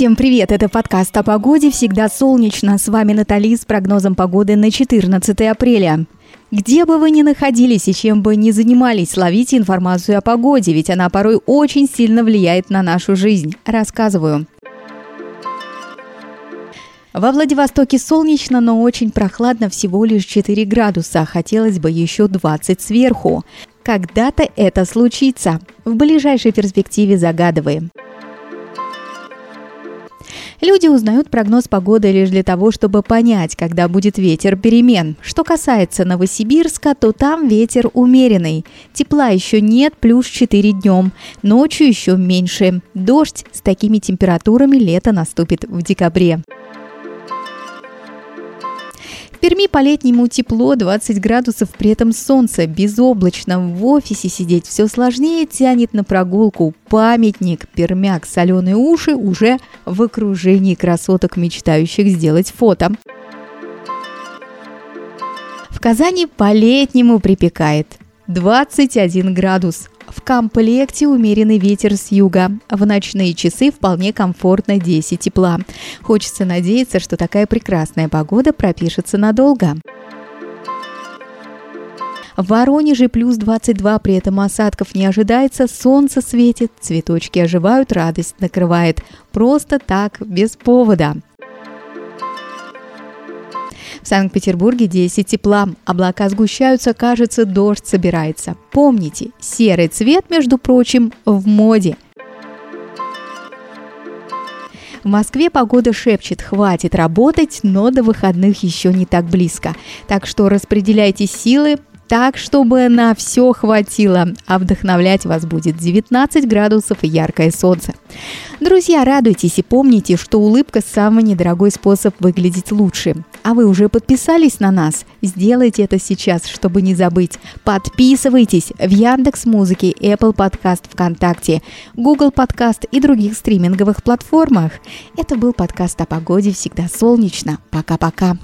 Всем привет! Это подкаст о погоде «Всегда солнечно». С вами Натали с прогнозом погоды на 14 апреля. Где бы вы ни находились и чем бы ни занимались, ловите информацию о погоде, ведь она порой очень сильно влияет на нашу жизнь. Рассказываю. Во Владивостоке солнечно, но очень прохладно, всего лишь 4 градуса. Хотелось бы еще 20 сверху. Когда-то это случится. В ближайшей перспективе загадываем. Люди узнают прогноз погоды лишь для того, чтобы понять, когда будет ветер перемен. Что касается Новосибирска, то там ветер умеренный. Тепла еще нет, плюс 4 днем. Ночью еще меньше. Дождь с такими температурами лето наступит в декабре. Перми по-летнему тепло, 20 градусов, при этом солнце, безоблачно. В офисе сидеть все сложнее, тянет на прогулку. Памятник, пермяк, соленые уши уже в окружении красоток, мечтающих сделать фото. В Казани по-летнему припекает. 21 градус. В комплекте умеренный ветер с юга. В ночные часы вполне комфортно 10 тепла. Хочется надеяться, что такая прекрасная погода пропишется надолго. В Воронеже плюс 22, при этом осадков не ожидается, солнце светит, цветочки оживают, радость накрывает. Просто так, без повода. В Санкт-Петербурге 10 тепла. Облака сгущаются, кажется, дождь собирается. Помните, серый цвет, между прочим, в моде. В Москве погода шепчет, хватит работать, но до выходных еще не так близко. Так что распределяйте силы, так, чтобы на все хватило, а вдохновлять вас будет 19 градусов и яркое солнце. Друзья, радуйтесь и помните, что улыбка – самый недорогой способ выглядеть лучше. А вы уже подписались на нас? Сделайте это сейчас, чтобы не забыть. Подписывайтесь в Яндекс Музыке, Apple Podcast ВКонтакте, Google Podcast и других стриминговых платформах. Это был подкаст о погоде «Всегда солнечно». Пока-пока.